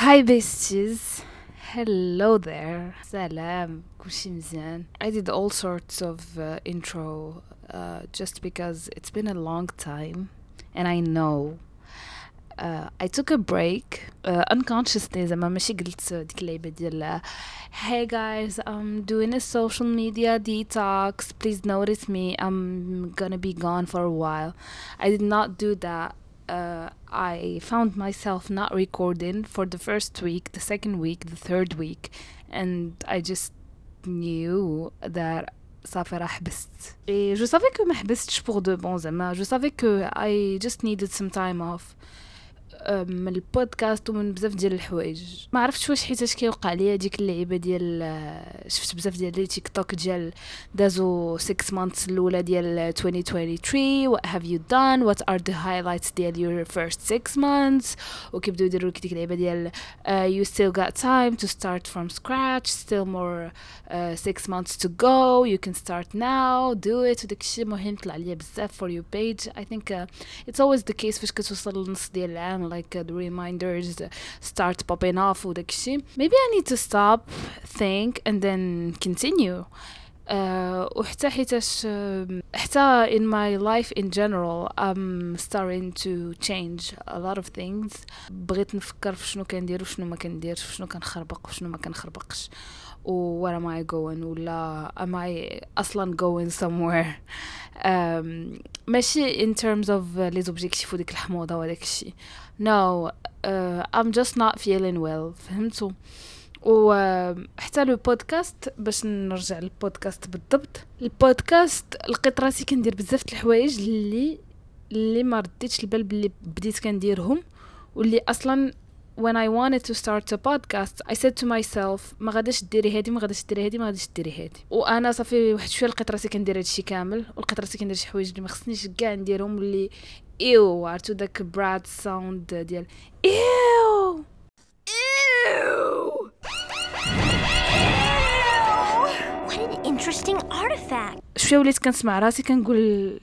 Hi besties. Hello there. Salam. كلشي مزيان. I did all sorts of uh, intro uh, just because it's been a long time and I know uh, I took a break uh, unconsciously زعما ماشي قلت ديك اللعيبه ديال Hey guys, I'm doing a social media detox. Please notice me. I'm gonna be gone for a while. I did not do that uh, I found myself not recording for the first week, the second week, the third week, and I just knew that صافي راه حبست et je savais que ما حبستش pour de bon زعما je savais que I just needed some time off من البودكاست ومن بزاف ديال الحوايج. ما عرفتش واش حيتاش كيوقع ليا ديك اللعيبة ديال شفت بزاف ديال لي تيك توك ديال دازو 6 مانثs الأولى ديال 2023 what have you done? What are the highlights ديال your first 6 months? وكيبداو يديروا لك ديك اللعيبة ديال still got time to start from scratch still more uh, 6 months to go you can start now do it وداك الشيء مهم طلع ليا بزاف your page. I think uh, it's always the case فاش كتوصل للنص ديال العام like uh, the reminders start popping off وداك الشيء maybe I need to stop think and then continue uh, وحتى حيتاش uh, حتى in my life in general I'm starting to change a lot of things بغيت نفكر في شنو كندير وشنو ما كنديرش في شنو كنخربق وشنو ما كنخربقش و am I going ولا am I أصلا going somewhere um, ماشي in terms of les objectifs وديك الحموضة وداك الشيء. Uh, I'm just not feeling well فهمتوا؟ وحتى لو بودكاست باش نرجع للبودكاست بالضبط. البودكاست لقيت راسي كندير بزاف د الحوايج اللي اللي ما رديتش البال باللي بديت كنديرهم واللي أصلا when I wanted to start a podcast I said to myself ما غاداش ديري هادي ما غاداش ديري هادي ما غاداش ديري هادي. وأنا صافي واحد شوية لقيت راسي كندير هادشي كامل ولقيت راسي كندير شي حوايج اللي ما خصنيش كاع نديرهم اللي ايو عرفتو داك براد sound ديال ايو ايو What an interesting artifact. شوية وليت كنسمع راسي كنقول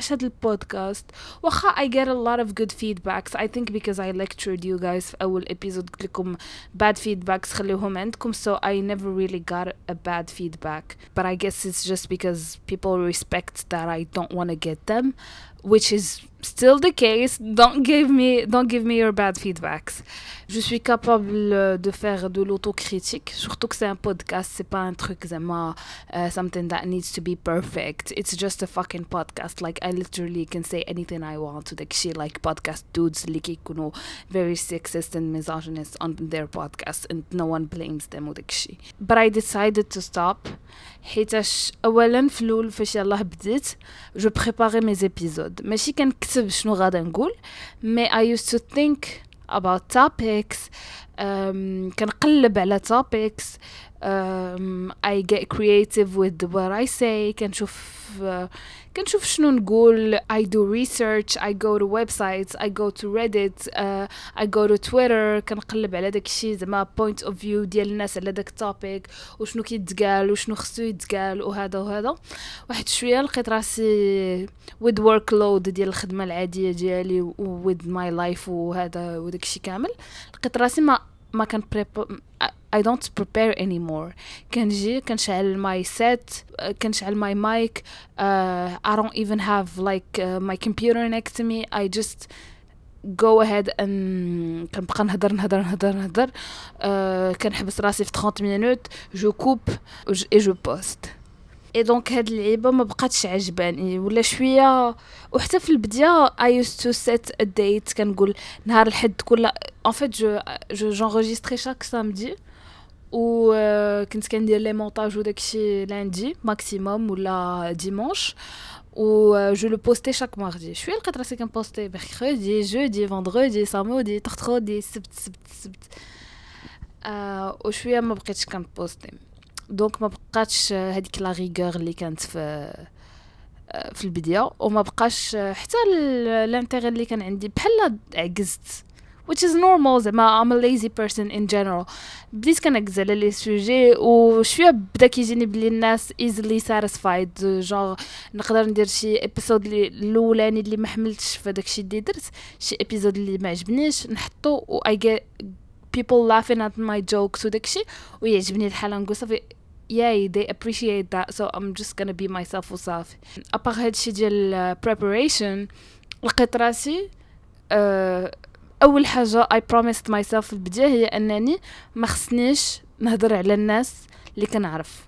اش هاد البودكاست واخا I get a lot of good feedbacks I think because I lectured you guys في اول episode قلت لكم bad feedbacks خليهم عندكم so I never really got a bad feedback but I guess it's just because people respect that I don't want to get them which is still the case don't give me don't give me your bad feedbacks je suis capable de faire de l'autocritique surtout que c'est un podcast c'est pas un truc zema uh, something that needs to be perfect it's just a fucking podcast like I literally can say anything I want to like shit like podcast dudes اللي كيكونوا very sexist and misogynist on their podcast and no one blames them وداك الشيء but I decided to stop حيتاش اولا في الاول فاش يلاه بديت جو بريباري مي زيبيزود ماشي كنكتب نكتب شنو غادا نقول. مي اي يوست تو ثينك اباوت توبكس كنقلب على topics I get creative with what I see كنشوف uh, كنشوف شنو نقول. I do research I go to websites I go to Reddit uh, I go to Twitter. كنقلب على داك الشيء زعما point of view ديال الناس على داك ال topic وشنو كيتقال وشنو خصو يتقال وهذا وهذا. واحد شوية لقيت راسي with workload ديال الخدمة العادية ديالي و with my life وهذا وداك الشيء كامل. لقيت راسي ما ما كان I don't prepare anymore كنجي كنشعل my set كنشعل my mic uh, I don't even have like uh, my computer next to me I just go ahead and كنبقى نهضر نهضر نهضر نهضر uh, كنحبس راسي في 30 minutes je coupe et je poste et donc هاد اللعيبه ما بقاتش عجباني ولا شوية وحتى في البدايه I used to set a date كنقول نهار الحد كل en fait je j'enregistrais chaque samedi و كنت كندير le montage وداكشي lundi maximum ولا dimanche و je le postais chaque mardi شوية لقيت راسي كنبوستي mercredi jeudi vendredi samedi تختخودي سبت سبت سبت آه وشويه ما بقيتش كنبوستي donc ما بقاتش هذيك la rigueur اللي كانت في في البدايه وما بقاش حتى l'intérêt اللي كان عندي بحال عجزت which is normal زعما I'm a lazy person in general. بديت كنركز على les sujets وشويه بدا كيجيني بلي الناس easily satisfied. جونغ نقدر ندير شي épisode الأولاني اللي ما حملتش في داكشي اللي درت شي épisode اللي ما عجبنيش نحطو و I get people laughing at my jokes وداكشي ويعجبني الحال نقول صافي yay they appreciate that. So I'm just gonna be myself وصافي ابار هادشي ديال preparation لقيت راسي uh, أول حاجة I promised myself في البداية هي أنني ما خصنيش نهضر على الناس اللي كنعرف.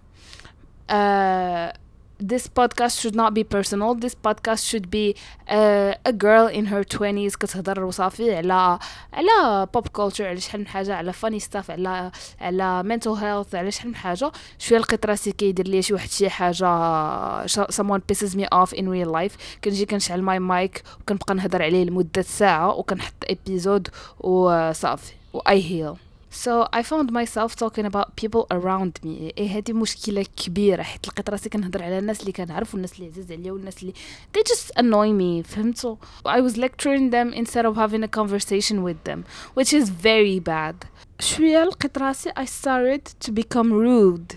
uh, this podcast should not be personal. This podcast should be uh, a girl in her 20s كتهضر وصافي على على pop culture على شحال من حاجة على funny stuff على على mental health على شحال من حاجة. شوية لقيت راسي كيدير لي شي واحد شي حاجة someone pisses me off in real life. كنجي كنشعل my mic وكنبقى نهضر عليه لمدة ساعة وكنحط episode وصافي و I heal. So I found myself talking about people around me إيه هذه مشكلة كبيرة حيت لقيت راسي كنهضر على الناس اللي كنعرف والناس اللي عزاز عليا والناس اللي they just annoy me فهمتوا I was lecturing them instead of having a conversation with them which is very bad شوية لقيت راسي I started to become rude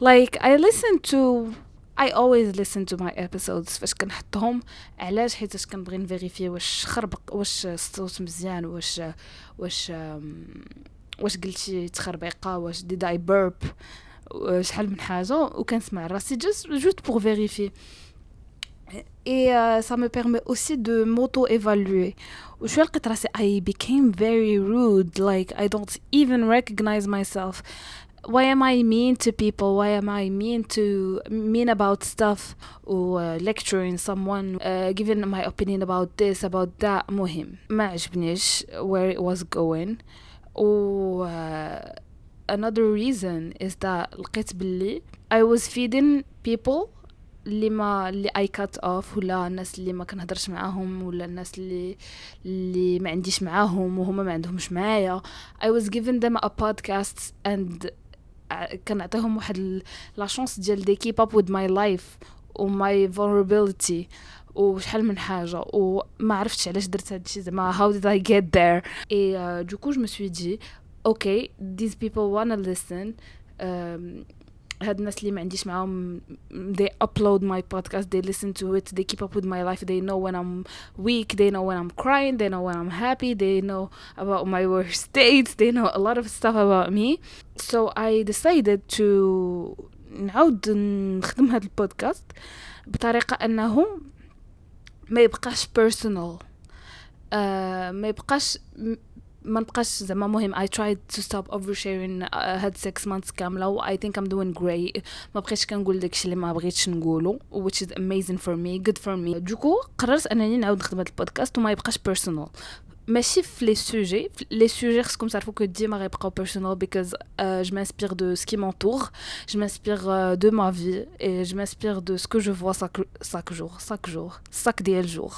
like I listened to I always listen to my episodes فاش كنحطهم علاش حيت كنبغي نفيريفي واش خربق واش الصوت مزيان واش واش واش قلت شي تخربيقه واش did I burp شحال من حاجة وكنسمع راسي just juste pour vérifier et euh, ça me permet aussi لقيت راسي I became very rude like I don't even recognize myself why am I mean to people? Why am I mean to mean about stuff or uh, lecturing someone, uh, giving my opinion about this, about that? مهم عجبنيش where it was going. و another reason is that لقيت باللي I was feeding people اللي ما اللي I cut off ولا الناس اللي ما كنهضرش معاهم ولا الناس اللي اللي ما عنديش معاهم وهما ما عندهمش معايا. I was giving them a podcast and كنعطيهم واحد لا شانس ديال they keep up with my life و my vulnerability. وشحال من حاجة وما عرفتش علاش درت هادشي زعما how did I get there et uh, du coup je me suis dit okay these people wanna listen um, هاد الناس اللي ما عنديش معاهم they upload my podcast they listen to it they keep up with my life they know when I'm weak they know when I'm crying they know when I'm happy they know about my worst states they know a lot of stuff about me so I decided to نعاود نخدم هاد البودكاست بطريقة أنه ما يبقاش بيرسونال uh, ما يبقاش ما نبقاش زعما مهم I tried to stop oversharing uh, هاد 6 months كامله و I think I'm doing great ما بقيتش كنقول داكشي اللي ما بغيتش نقولو which is amazing for me good for me دوكو قررت انني نعاود نخدم هاد البودكاست وما يبقاش بيرسونال ماشي في لي سوجي لي سوجي خصكم تعرفوا كو ديما غيبقاو بيرسونال بيكوز جو مانسبير دو سكي مونتور جو مانسبير دو ما في اي جو مانسبير دو سكو جو فوا ساك ساك جور ساك جور ساك ديال جور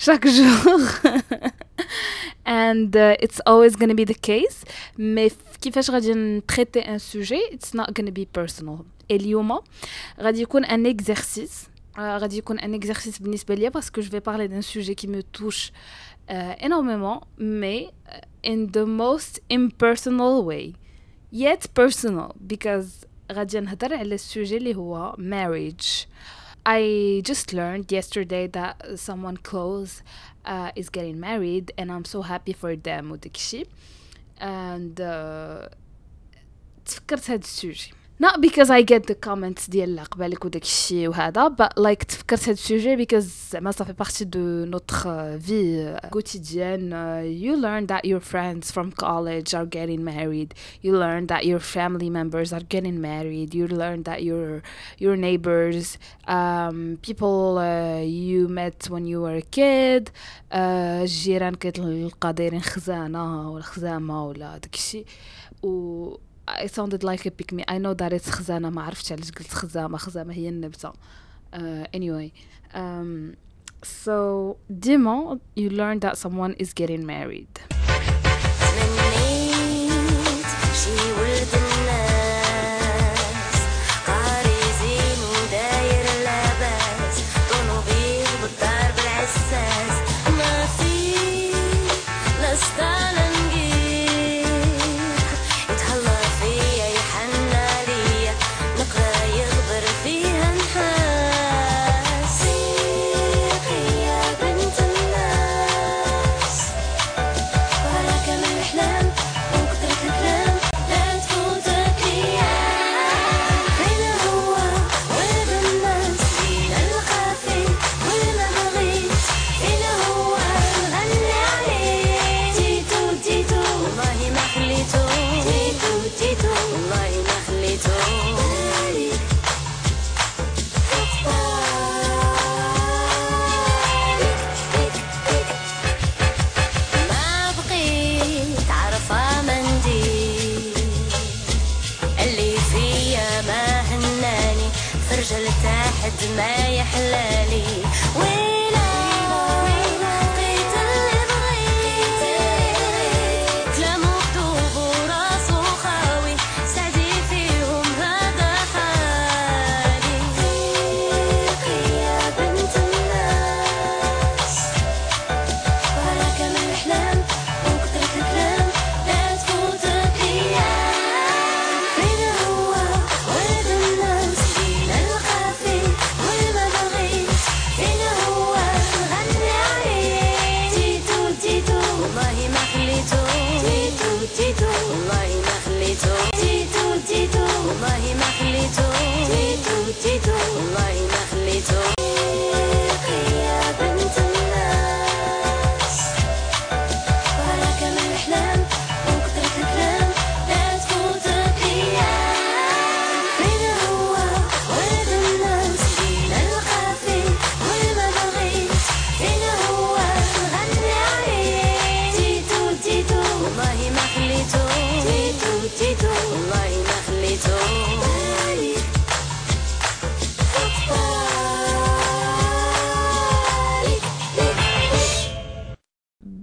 chaque jour and uh, it's always going to be the case mais كيفاش غادي نتريتي ان سوجي it's not going to be personal اليوم غادي يكون ان اكزرسيس غادي يكون ان اكزرسيس بالنسبه ليا باسكو جو في بارلي دان سوجي كي مو توش uh, énormément, mais in the most impersonal way. Yet personal, because غادي نهضر على السوجي اللي هو marriage. I just learned yesterday that someone close uh, is getting married and I'm so happy for them وداكشي and uh, تفكرت هاد السوجي not because I get the comments ديال قبالك وداك الشيء وهذا but like تفكرت هاد السوجي because زعما صافي بارتي دو نوتر في quotidienne you learn that your friends from college are getting married you learn that your family members are getting married you learn that your your neighbors um, people uh, you met when you were a kid الجيران كتلقى دايرين خزانه ولا خزامه ولا داك الشيء و I sounded like a pick me I know that it's خزانة ما عرفتش علاش قلت خزامة خزامة هي النبتة uh, anyway um, so ديما you learn that someone is getting married تحت ما يحلالي. ويلا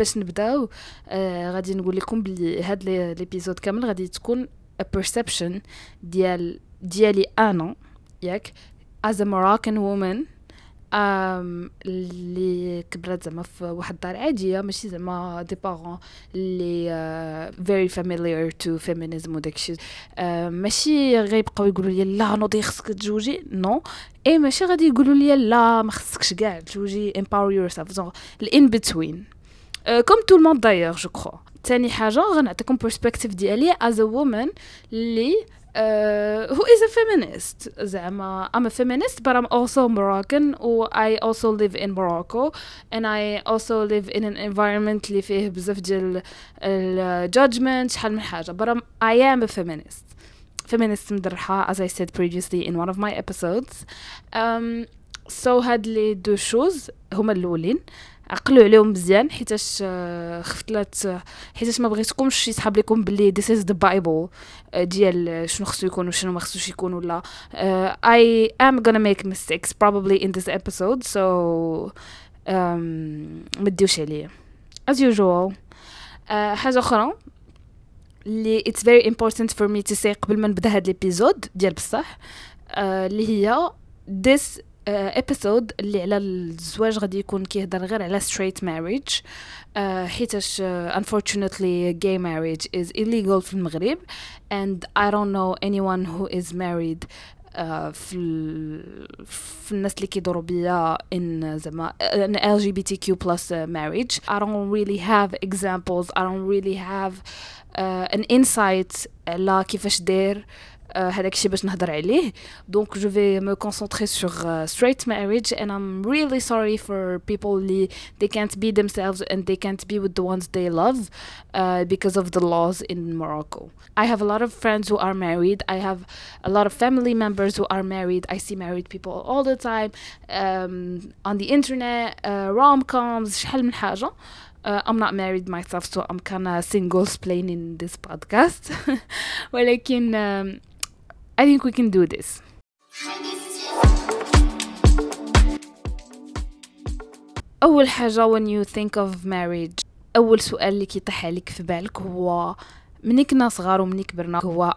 باش نبداو آه غادي نقول لكم بلي هاد لي- l'épisode كامل غادي تكون a perception ديال ديالي أنا ياك as a Moroccan woman um, اللي كبرت زعما في واحد الدار عادية ماشي زعما des parents اللي very familiar to feminism وداكشي ماشي غيبقاو يقولوا لي لا نوضي خصك تزوجي non. Et ماشي غادي يقولوا لي لا ما خصكش كاع تزوجي empower yourself. زون الان بتوين كوم تو الموند دايوغ جو كخوا تاني حاجه غنعطيكم برسبكتيف ديالي as a woman اللي uh, who is a feminist زعما I'm a feminist but I'm also Moroccan و I also live in Morocco and I also live in an environment اللي فيه بزاف ديال ال judgment شحال من حاجة but I'm, I am a feminist feminist مدرحة as I said previously in one of my episodes um, so هاد les deux choses هما الأولين. عقلوا عليهم مزيان حيتاش آه، خفت لا حيتاش ما بغيتكمش يسحب لكم بلي is the bible آه، ديال شنو خصو يكون وشنو ما خصوش يكون ولا. آه، I am gonna make mistakes probably in this episode so um, ما تديوش عليا. Usual. آه، حاجة أخرى اللي it's very important for me to say قبل ما نبدا هاد ال episode ديال بصح آه، اللي هي this uh, episode اللي على الزواج غادي يكون كيهضر غير على marriage uh, حيتاش uh, unfortunately gay marriage is illegal في المغرب and I don't know anyone who is married uh, في ال- في الناس اللي كيدوروا بيا in زعما an LGBTQ plus uh, marriage I don't really have examples I don't really have uh, an insight على كيفاش داير uh, هذاك الشيء باش نهضر عليه دونك جو في me concentrer sur uh, straight marriage and I'm really sorry for people اللي they can't be themselves and they can't be with the ones they love uh, because of the laws in Morocco. I have a lot of friends who are married. I have a lot of family members who are married. I see married people all the time um, on the internet, uh, rom-coms, شحال من حاجة. Uh, I'm not married myself, so I'm kind of single explaining this podcast. ولكن um, I think we can do this. أول حاجة when you think of marriage أول سؤال اللي كيطيح عليك في بالك هو مني كنا صغار ومني كبرنا هو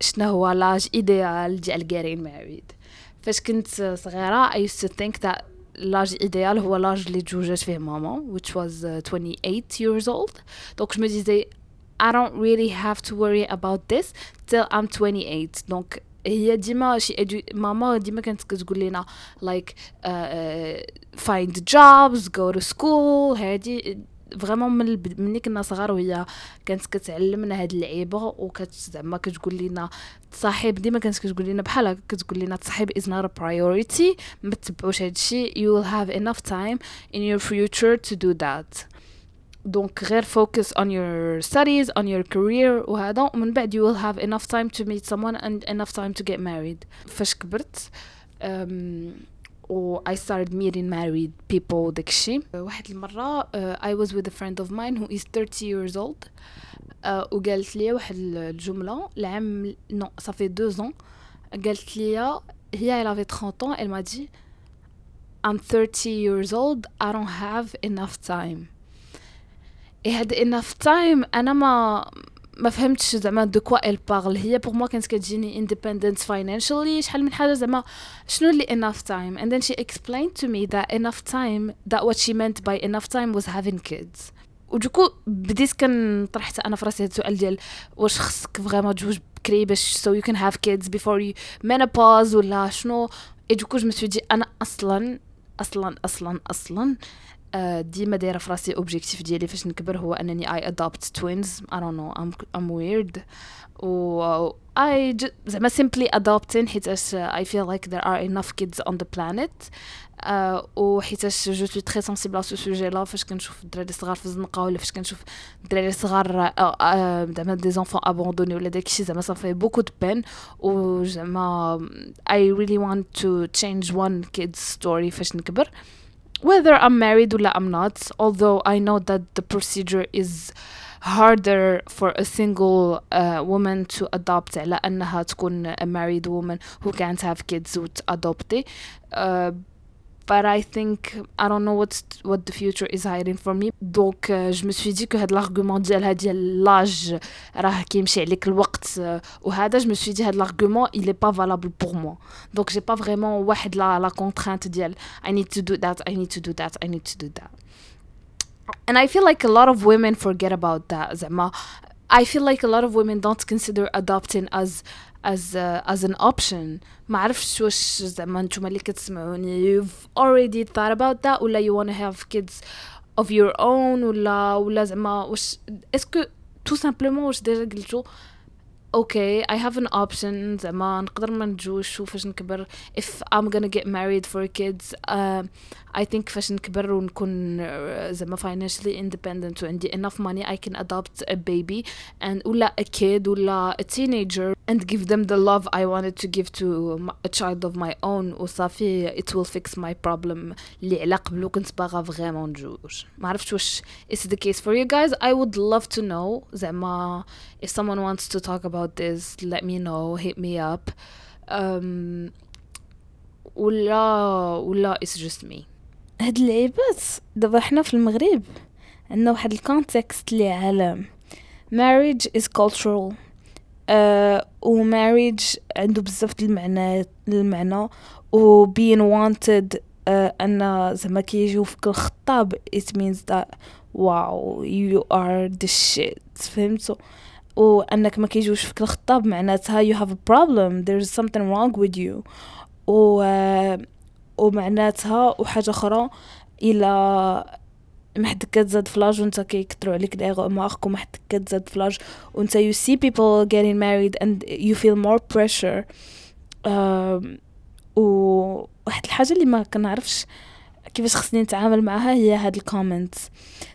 شنو هو لاج إيديال ديال getting married فاش كنت صغيرة I used to think that l'âge idéal هو l'âge اللي تزوجت فيه ماما which was uh, 28 years old donc je me disais I don't really have to worry about this till I'm 28 donc هي ديما شي edu- ماما ديما كانت كتقول لنا like uh, find jobs go to school. هادي vraiment من ملي كنا صغار وهي كانت كتعلمنا هاد اللعيبة وكت زعما كتقول لنا تصاحب ديما كانت كتقول لنا بحال هكا كتقول لنا تصاحب is not a priority. ما تتبعوش هاد الشيء you will have enough time in your future to do that. دونك غير focus on your studies on your career وهذا ومن بعد you will have enough time to meet someone and enough time to get married فاش كبرت um, و I started meeting married people وداك الشيء واحد المرة uh, I was with a friend of mine who is 30 years old uh, وقالت لي واحد الجملة العام نو صافي دو زون قالت لي هي elle avait 30 ans elle m'a dit I'm 30 years old I don't have enough time Had enough time. أنا ما ما فهمتش زعما دو كوا ال بارل هي بور موا كانت كتجيني independent financially. شحال من حاجة زعما شنو اللي enough time and then she explained to me that enough time that what she meant by enough time was having kids. ودوكو بديت كنطرح أنا في راسي هاد السؤال ديال واش خصك vraiment تجوج بكري باش so you can have kids before you menopause ولا شنو. et du coup je me suis dit أنا أصلا أصلا أصلا أصلا ديما دايرة في راسي objectif ديالي فاش نكبر هو أنني I adopt twins I don't know I'm I'm weird و et زعما simply adopting حيتاش feel like there are enough kids on the planet. uh, وحيتاش je suis très sensible على ce sujet-là فاش كنشوف الدراري صغار في الزنقة ولا فاش كنشوف الدراري صغار زعما دي زونفون ابوندوني ولا داكشي زعما صافي بوكو دو بين و زعما I really want to change one kid's story فاش نكبر. whether I'm married or I'm not, although I know that the procedure is harder for a single uh, woman to adopt على أنها تكون a married woman who can't have kids وتadopte uh, but I think I don't know what what the future is hiding for me donc uh, je me suis dit que هاد l'argument ديالها ديال l'âge راه كيمشي عليك الوقت uh, وهذا je me suis dit هاد l'argument il est pas valable pour moi donc j'ai pas vraiment واحد la la contrainte ديال I need to do that I need to do that I need to do that and I feel like a lot of women forget about that زعما I feel like a lot of women don't consider adopting as as uh, as an option ما عرفتش واش زعما نتوما اللي كتسمعوني you've already thought about that ولا you wanna have kids of your own ولا ولا زعما واش اسكو تو سامبلومون واش ديجا قلتو okay I have an option زعما نقدر ما نتزوجش وفاش نكبر if I'm gonna get married for kids uh, I think فاش نكبر ونكون uh, زعما financially independent وعندي enough money I can adopt a baby and ولا a kid ولا a teenager and give them the love I wanted to give to a child of my own وصافي it will fix my problem اللي على قبلو كنت باغا فريمون نتزوج ما عرفتش واش is the case for you guys I would love to know زعما if someone wants to talk about this let me know hit me up. Um, ولا ولا it's just me. هاد اللعيبات دابا حنا في المغرب عندنا واحد ال context اللي عالم marriage is cultural. uh, و marriage عنده بزاف د المعنى المعنى. و being wanted uh, أن زعما كيجيو فيك الخطاب it means that wow you are the shit. فهمتوا وأنك ما كيجوش فيك الخطاب معناتها you have a problem. There's something wrong with you. و ومعناتها وحاجة أخرى إلى ما حد كتزاد ف l'âge وانت كيكثروا عليك les remarques وما حد كتزاد ف l'âge وانت you see people getting married and you feel more pressure. um, وواحد الحاجة اللي ما كنعرفش كيفاش خصني نتعامل معها هي هاد الكومنت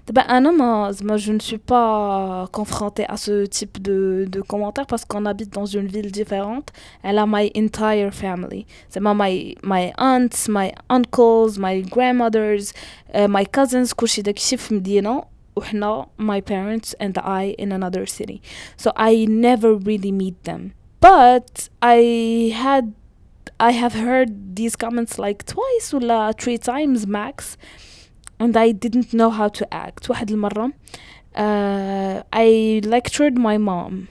دابا انا ما زعما جو نسوي با confrontée à ce type de de commentaires parce qu'on habite dans une ville différente elle a my entire family زعما my my aunts my uncles my grandmothers uh, my cousins كلشي داكشي في مدينه وحنا my parents and I in another city so I never really meet them but I had I have heard these comments like twice ولا three times max and I didn't know how to act واحد المرة uh, I lectured my mom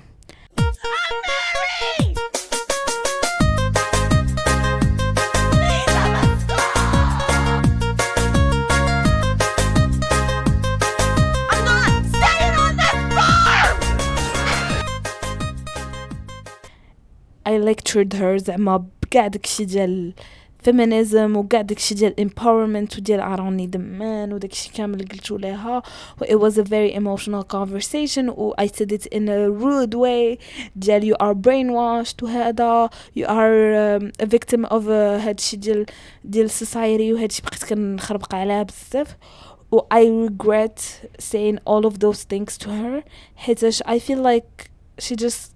I'm not staying on this farm! I lectured her زعما بكاع داكشي ديال feminism وكاع داكشي ديال empowerment وديال عراني دمان وداكشي كامل قلتو ليها و it was a very emotional conversation و I said it in a rude way ديال you are brainwashed وهذا you are um, a victim of uh, هادشي ديال ديال society وهادشي بقيت كنخربق عليها بزاف I regret saying all of those things to her حيتاش I feel like she just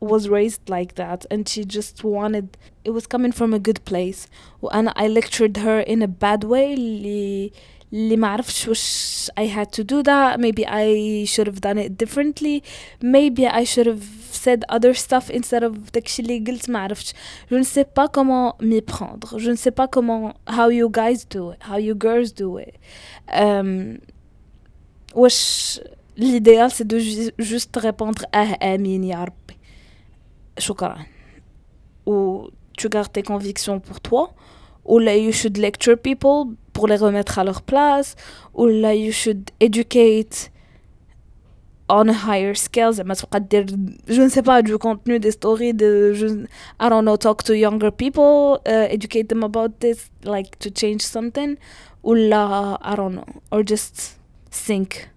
was raised like that and she just wanted it was coming from a good place وأنا I lectured her in a bad way اللي اللي ما عرفتش وش I had to do that maybe I should have done it differently maybe I should have said other stuff instead of داكشي اللي قلت ما عرفتش je ne sais pas comment m'y prendre je ne sais pas comment how you guys do it how you girls do it um, واش l'idéal c'est de ju- juste répondre اه امين يا ربي شكرا ou tu gardes tes convictions pour toi ou là you should lecture people pour les remettre à leur place ou là you should educate on a higher scale زعما تبقى دير je ne sais pas du contenu des stories de je, I don't know talk to younger people uh, educate them about this like to change something ou là I don't know or just sink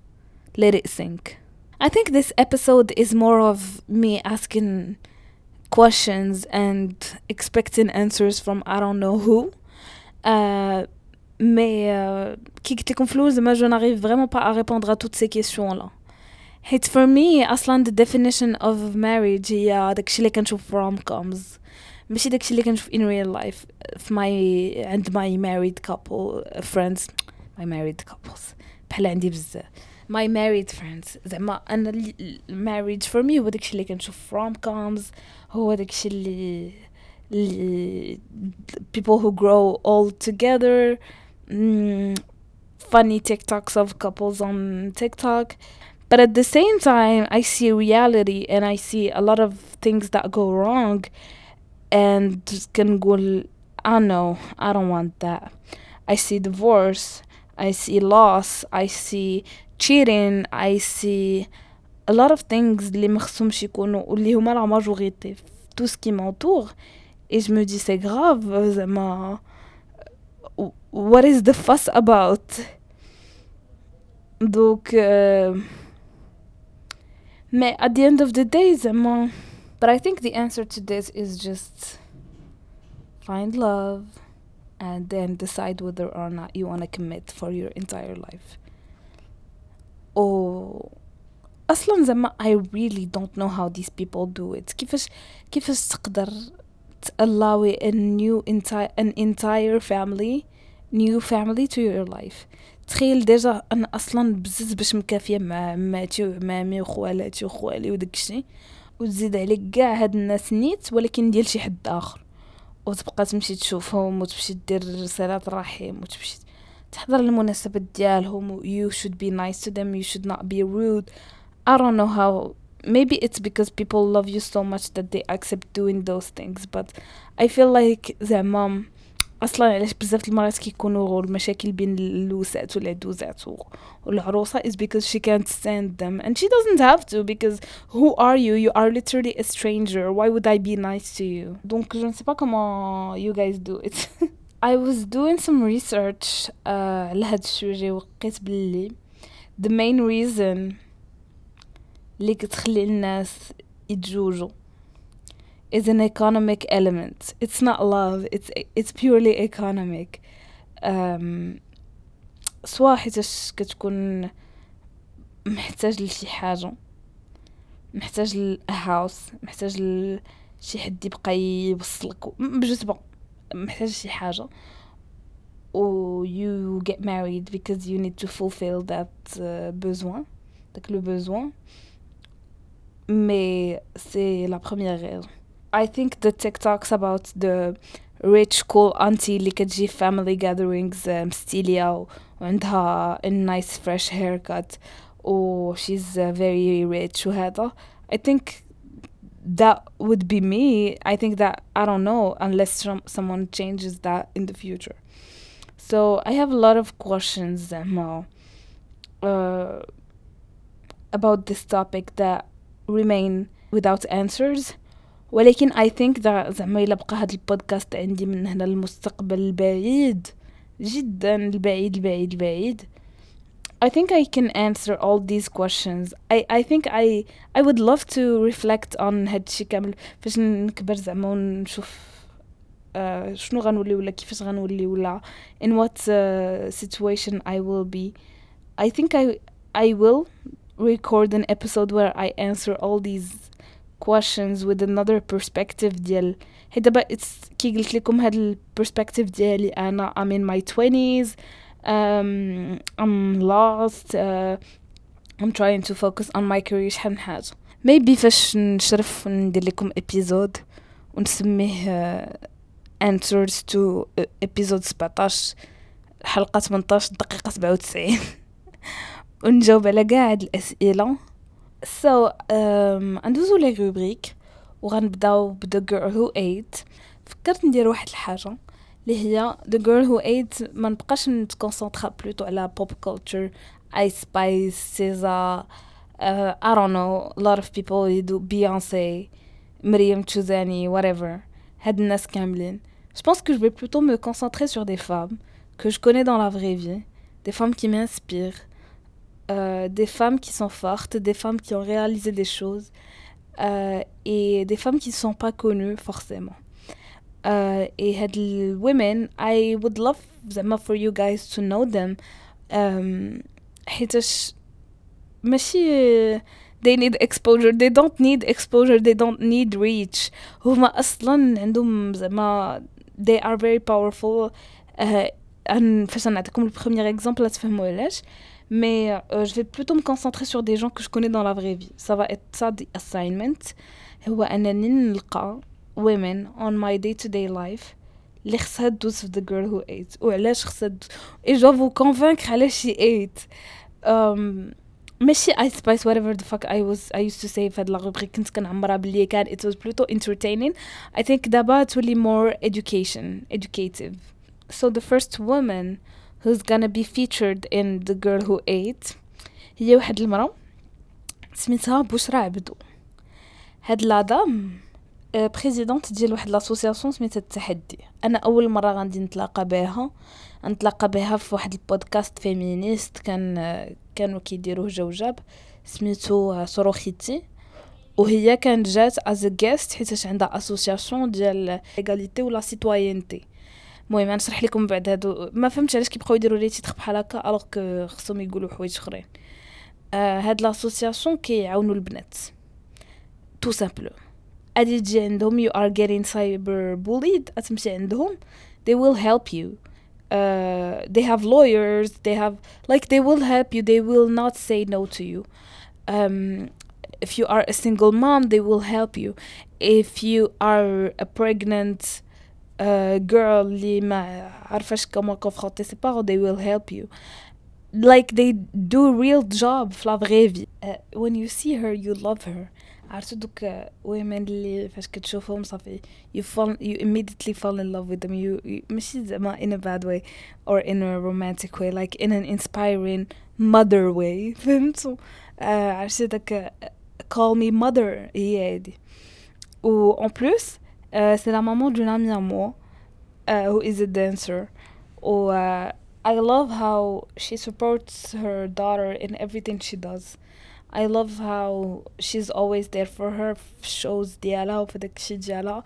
let it sink I think this episode is more of me asking questions and expecting answers from I don't know who uh, mais euh, كي قلت لكم في الأول زعما je n'arrive vraiment pas à répondre à toutes ces questions là حيت for me اصلا the definition of marriage هي داكشي اللي كنشوف في rom coms ماشي داكشي اللي كنشوف in real life في my عند my married couple uh, friends my married couples بحال عندي بزاف my married friends زعما انا ال- ال- marriage for me هو داكشي اللي كنشوف في rom coms هو داكشي اللي اللي people who grow all together mm, funny TikToks of couples on TikTok but at the same time I see reality and I see a lot of things that go wrong and can go I know I don't want that I see divorce I see loss I see cheating I see a lot of things اللي مخصهمش يكونوا واللي هما la majorité في tout ce qui m'entoure et je me dis c'est grave زعما what is the fuss about donc euh, mais at the end of the day زعما but I think the answer to this is just find love And then decide whether or not you want to commit for your entire life or أصلا زعما I really don't know how these people do it كيفاش كيفاش تقدر allow a new entire an entire family new family to your life تخيل déjà أنا أصلا بزز باش مكافيه مع عماتي وعمامي وخوالاتي وخوالي وداكشي وتزيد عليك كاع هاد الناس نيت ولكن ديال شي حد اخر وتبقى تمشي تشوفهم وتمشي دير صلة رحم وتمشي تحضر المناسبات ديالهم you should be nice to them you should not be rude I don't know how maybe it's because people love you so much that they accept doing those things but I feel like زعما أصلا علاش بزاف المرات كيكونوا المشاكل بين اللوسات والعدوزات والعروسه is because she can't stand them and she doesn't have to because who are you you are literally a stranger why would I be nice to you donc je ne sais pas comment you guys do it I was doing some research uh, على هاد السوجي وقيت باللي the main reason اللي كتخلي الناس يتزوجوا is an economic element. It's not love. It's it's purely economic. Um, سواء حيتاش كتكون محتاج لشي حاجة محتاج ل a house محتاج ل شي حد يبقى يوصلك بون محتاج شي حاجة و you get married because you need to fulfill that uh, besoin داك le besoin mais c'est la première raison I think the TikToks about the rich cool auntie اللي كتجي في family gatherings um, مستيلية و- وعندها a nice fresh haircut و she's uh, very rich وهذا I think that would be me I think that I don't know unless some, someone changes that in the future so I have a lot of questions زعما uh, about this topic that remain without answers ولكن I think that زعما إلا بقى هاد البودكاست عندي من هنا للمستقبل البعيد جدا البعيد البعيد البعيد I think I can answer all these questions I, I think I I would love to reflect on هادشي كامل فاش نكبر زعما ونشوف uh, شنو غنولي ولا كيفاش غنولي ولا in what uh, situation I will be I think I I will record an episode where I answer all these questions with another perspective ديال هي دابا اتس كي قلت لكم هاد البرسبكتيف ديالي أنا I'm in my 20s um, I'm lost uh, I'm trying to focus on my career شحال من حاجة. Maybe فاش نشرف ندير لكم ابيزود ونسميه uh, answers to أه، episode 17 حلقة 18 دقيقة و نجاوب على قاعد الأسئلة. so um, ندوزو لي روبريك وغنبداو ب The Girl Who Ate فكرت ندير واحد الحاجة اللي هي The Girl Who Ate ما نبقاش نتكونسونطرا بلوتو على pop culture Ice Spice, SZA uh, I don't know a lot of people يدو Beyoncé مريم تشوزاني whatever هاد الناس كاملين je pense que je vais plutôt me concentrer sur des femmes que je connais dans la vraie vie des femmes qui m'inspirent euh, des femmes qui sont fortes des femmes qui ont réalisé des choses euh, et des femmes qui ne sont pas connues forcément uh, et had women I would love زعما for you guys to know them um, حيتاش ماشي they need exposure they don't need exposure they don't need reach هما اصلا عندهم زعما they are very powerful uh, أن فاش نعطيكم البروميير اكزامبل تفهموا علاش mais euh, je vais plutôt me concentrer sur des gens que je connais dans la vraie vie ça va être ça the assignment هو انني نلقى women on my day to day life اللي خصها دوز في the girl who ate وعلاش خصها دوز et je dois vous convaincre علاش she ate um, ماشي I spice whatever the fuck I was I used to say في هاد لا روبريك كنت كنعمرها بلي كان it was pluto entertaining I think دابا تولي more education educative so the first woman who's gonna be featured in the girl who ate. هي واحد المرأة سميتها بشرى عبدو. هاد la dame présidente ديال واحد l'association سميتها التحدي. أنا أول مرة غادي نتلاقى بها. نتلاقى بها في واحد ال podcast féministe كان كانوا كيديروه Jawjab سميتو Sororité وهي كانت جات as guest حيت عندها association ديال l'égalité ولا citoyenneté المهم نشرح لكم بعد هادو ما فهمتش علاش كيبقاو يديروا لي titres بحال هكا alors خصهم يقولوا حوايج اخرين آه هاد لاسوسياسيون كيعاونوا البنات تو سامبلو غادي تجي عندهم you are getting cyber bullied غتمشي عندهم they will help you uh, they have lawyers they have like they will help you they will not say no to you um, if you are a single mom they will help you if you are a pregnant uh, girl اللي ما عارفاش comment confronter ses parents they will help you like they do real job في la vraie vie uh, when you see her you love her عرفتو دوك women اللي فاش كتشوفهم صافي you fall you immediately fall in love with them you, you ماشي زعما in a bad way or in a romantic way like in an inspiring mother way فهمتو uh, عرفتي داك call me mother هي هادي و en plus uh, c'est la maman d'une amie à moi uh, who is a dancer و uh, I love how she supports her daughter in everything she does I love how she's always there for her في shows ديالها وفي داكشي ديالها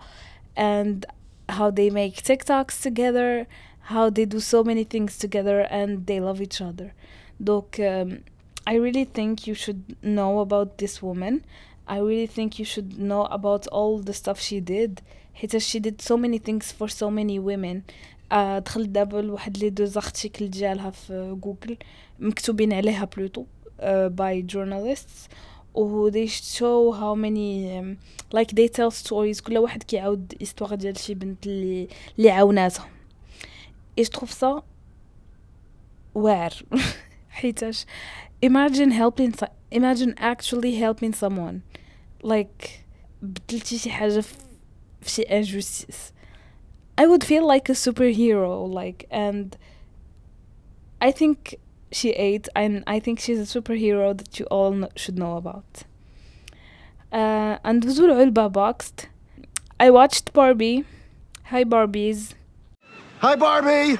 and how they make TikToks together how they do so many things together and they love each other donc um, I really think you should know about this woman I really think you should know about all the stuff she did حيت she did so many things for so many women uh, دخلت دابا لواحد les deux articles ديالها في جوجل مكتوبين عليها plutôt uh, by journalists و they show how many um, like they tell stories كل واحد كيعاود histoire ديال شي بنت اللي اللي عاوناتها et je trouve ça واعر حيتاش imagine helping so- imagine actually helping someone like بدلتي شي حاجة في في شي injustice I would feel like a superhero like and I think she ate and I think she's a superhero that you all kn- should know about. Uh, and Zul Ulba boxed. I watched Barbie. Hi Barbies. Hi, Barbie.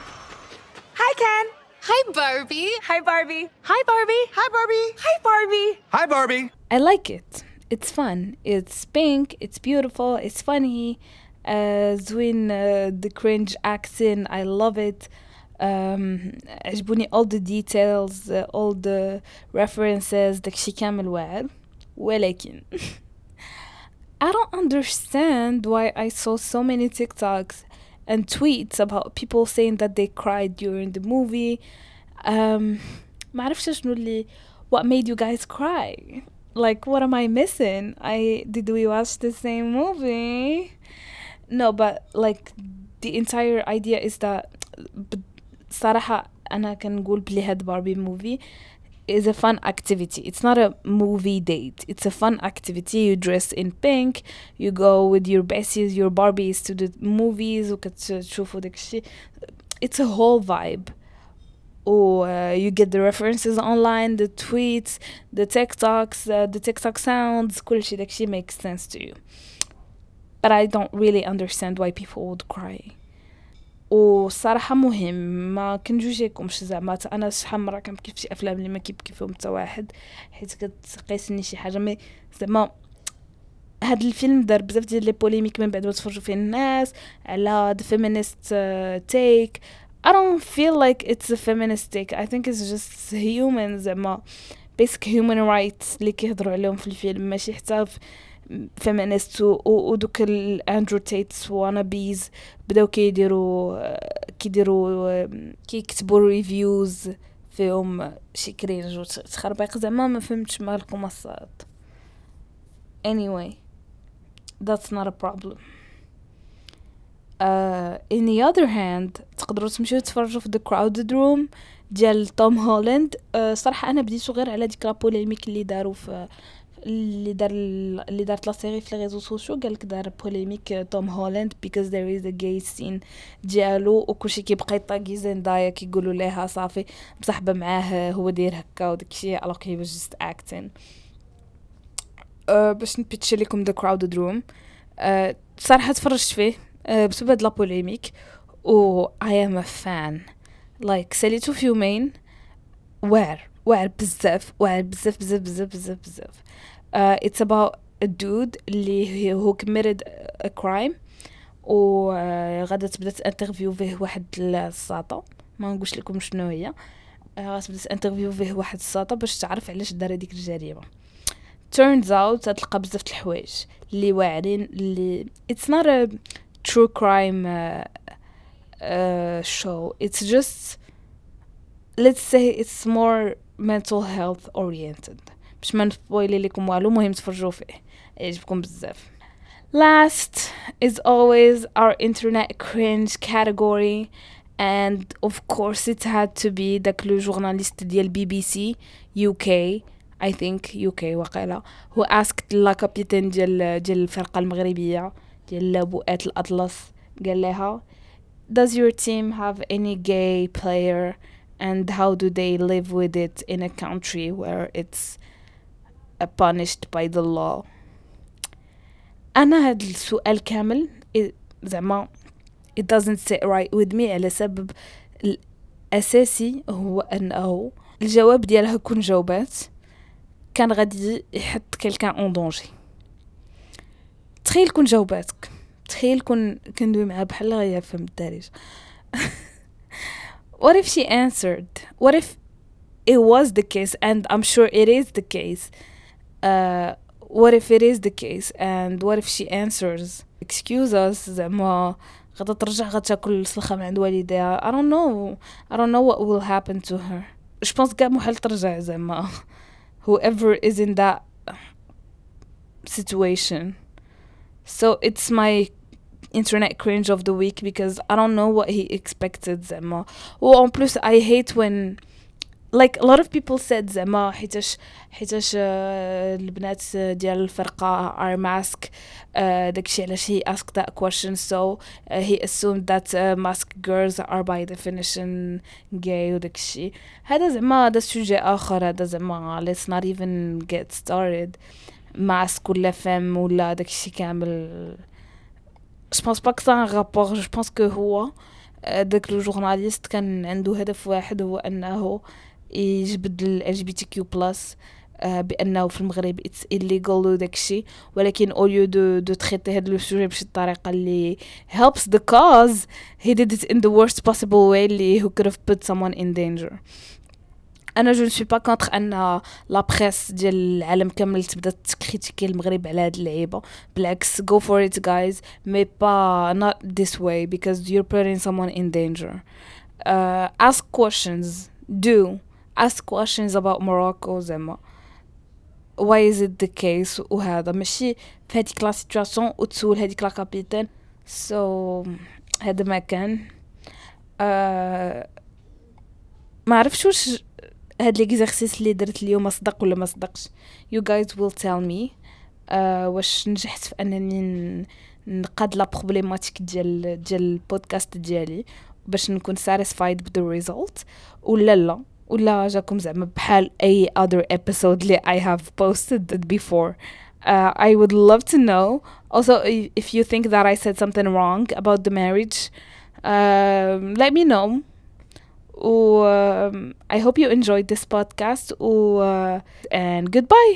Hi, Ken. Hi, Barbie. Hi, Barbie. Hi, Barbie. Hi, Barbie. Hi, Barbie. Hi, Barbie. I like it. It's fun. It's pink. It's beautiful. It's funny. Uh, Zwin, uh, the cringe accent. I love it. um, عجبوني all the details uh, all the references داكشي كامل واعر ولكن I don't understand why I saw so many TikToks and tweets about people saying that they cried during the movie. Um, ما عرفتش شنو اللي what made you guys cry? Like what am I missing? I did we watch the same movie? No, but like the entire idea is that but صراحة أنا كنقول بلي هاد باربي movie is a fun activity. It's not a movie date. It's a fun activity. You dress in pink. You go with your besties, your Barbies to the movies. وكتشوفوا داك الشيء. It's a whole vibe. Or uh, you get the references online, the tweets, the TikToks, uh, the TikTok sounds. كل شيء داك الشيء makes sense to you. But I don't really understand why people would cry. وصراحة مهم ما كنجوجيكمش زعما أنا شحال مرة كنبكي شي أفلام اللي ما كيبكي فيهم حتى واحد حيت كتقيسني شي حاجة. mais زعما هاد الفيلم دار بزاف ديال les polémiques من بعد ما تفرجوا فيه الناس على feminist uh, take. I don't feel like it's a feminist take. I think it's just human زعما. Basic human rights اللي كيهضروا عليهم في الفيلم ماشي حتى feminist و- ودوك ال Andrew Tates wannabes بداو كيديروا كيديروا كيكتبوا reviews فيهم شي cringe وتخربيق زعما ما فهمتش مالكم it's sad anyway that's not a problem. Uh, in the other hand تقدروا تمشيو تفرجوا في The Crowded Room ديال توم هولاند uh, صراحة أنا بديتو غير على ديك la polémique اللي داروا في اللي دار اللي دارت la série في les réseaux sociaux قالك دار polémique توم هولاند because there is a gay scene. ديالو وكلشي كيبقى يطاقي زندايا كيقولوا ليها صافي مصاحبة معاه هو داير هكا وداكشي alors was just acting. أه باش ن pitch لكم The Crowded Room صراحة تفرجت فيه أه بسبب هاد la polémique و I am a fan. Like ساليتو في يومين واعر واعر بزاف واعر بزاف بزاف بزاف بزاف بزاف. Uh, it's about a dude اللي هو committed a crime و آه، غادا تبدأ ت interview فيه واحد الساطة. ما نقولش لكم شنو هي. آه، غتبدا ت interview فيه واحد الساطة باش تعرف علاش دار هذيك الجريمة. Turns out تلقى بزاف الحوايج اللي واعرين اللي it's not a true crime uh, uh, show. It's just let's say it's more mental health oriented. باش ما نسبويلي لكم والو مهم تفرجوا فيه يعجبكم بزاف last is always our internet cringe category and of course it had to be داك لو جورناليست ديال بي بي سي UK I think UK وقيلا who asked لا كابيتان ديال ديال الفرقة المغربية ديال بوءات الأطلس قال لها Does your team have any gay player and how do they live with it in a country where it's uh, punished by the law. أنا هاد السؤال كامل زعما it doesn't sit right with me على سبب الأساسي هو أنه الجواب ديالها كون جاوبات كان غادي يحط quelqu'un en danger تخيل كون جاوباتك تخيل كون كندوي معها بحال غير فهم الدارج. What if she answered what if it was the case and I'm sure it is the case what if it is the case? And what if she answers excuse us زعما غدا ترجع غتاكل السلخه من عند والديها. I don't know. I don't know what will happen to her. Je pense كاع محال ترجع زعما whoever is in that situation. So it's my internet cringe of the week because I don't know what he expected زعما well en plus I hate when لايك like, a lot of people زعما حيتاش حيتاش آه، البنات ديال الفرقة ار آه، ماسك داكشي علاش he asked that question so he assumed that masc girls are by definition gay وداكشي هذا زعما هذا sujet آخر هذا زعما let's not even get started masc ولا fem ولا داكشي كامل. je pense pas que ça a un rapport je pense que هو آه، داك ال journaliste كان عنده هدف واحد هو أنه يجبد ال LGBT+, آه، بانه في المغرب it's illegal وداكشي ولكن au lieu de de traiter هاد le sujet بشي طريقه اللي helps the cause he did it in the worst possible way اللي who could have put someone in danger أنا je ne suis pas contre أن la presse ديال العالم كامل تبدا ت critiquer المغرب على هاد اللعيبه بالعكس go for it guys mais pas not this way because you're putting someone in danger uh, ask questions do ask questions about Morocco زعما why is it the case وهذا ماشي في هذيك la situation وتسول هذيك la capitaine so so, هذا ما كان. uh, ما عرفتش واش هاد l'exercice اللي درت اليوم صدق ولا ما صدقش you guys will tell me. uh, واش نجحت في أنني نقاد la problématique ديال ديال البودكاست ديالي باش نكون the result ولا لا. ولا جاكم زعما بحال اي other episode اللي I have posted it before uh, I would love to know also i- if you think that I said something wrong about the marriage um, let me know و um, I hope you enjoyed this podcast و, uh, and goodbye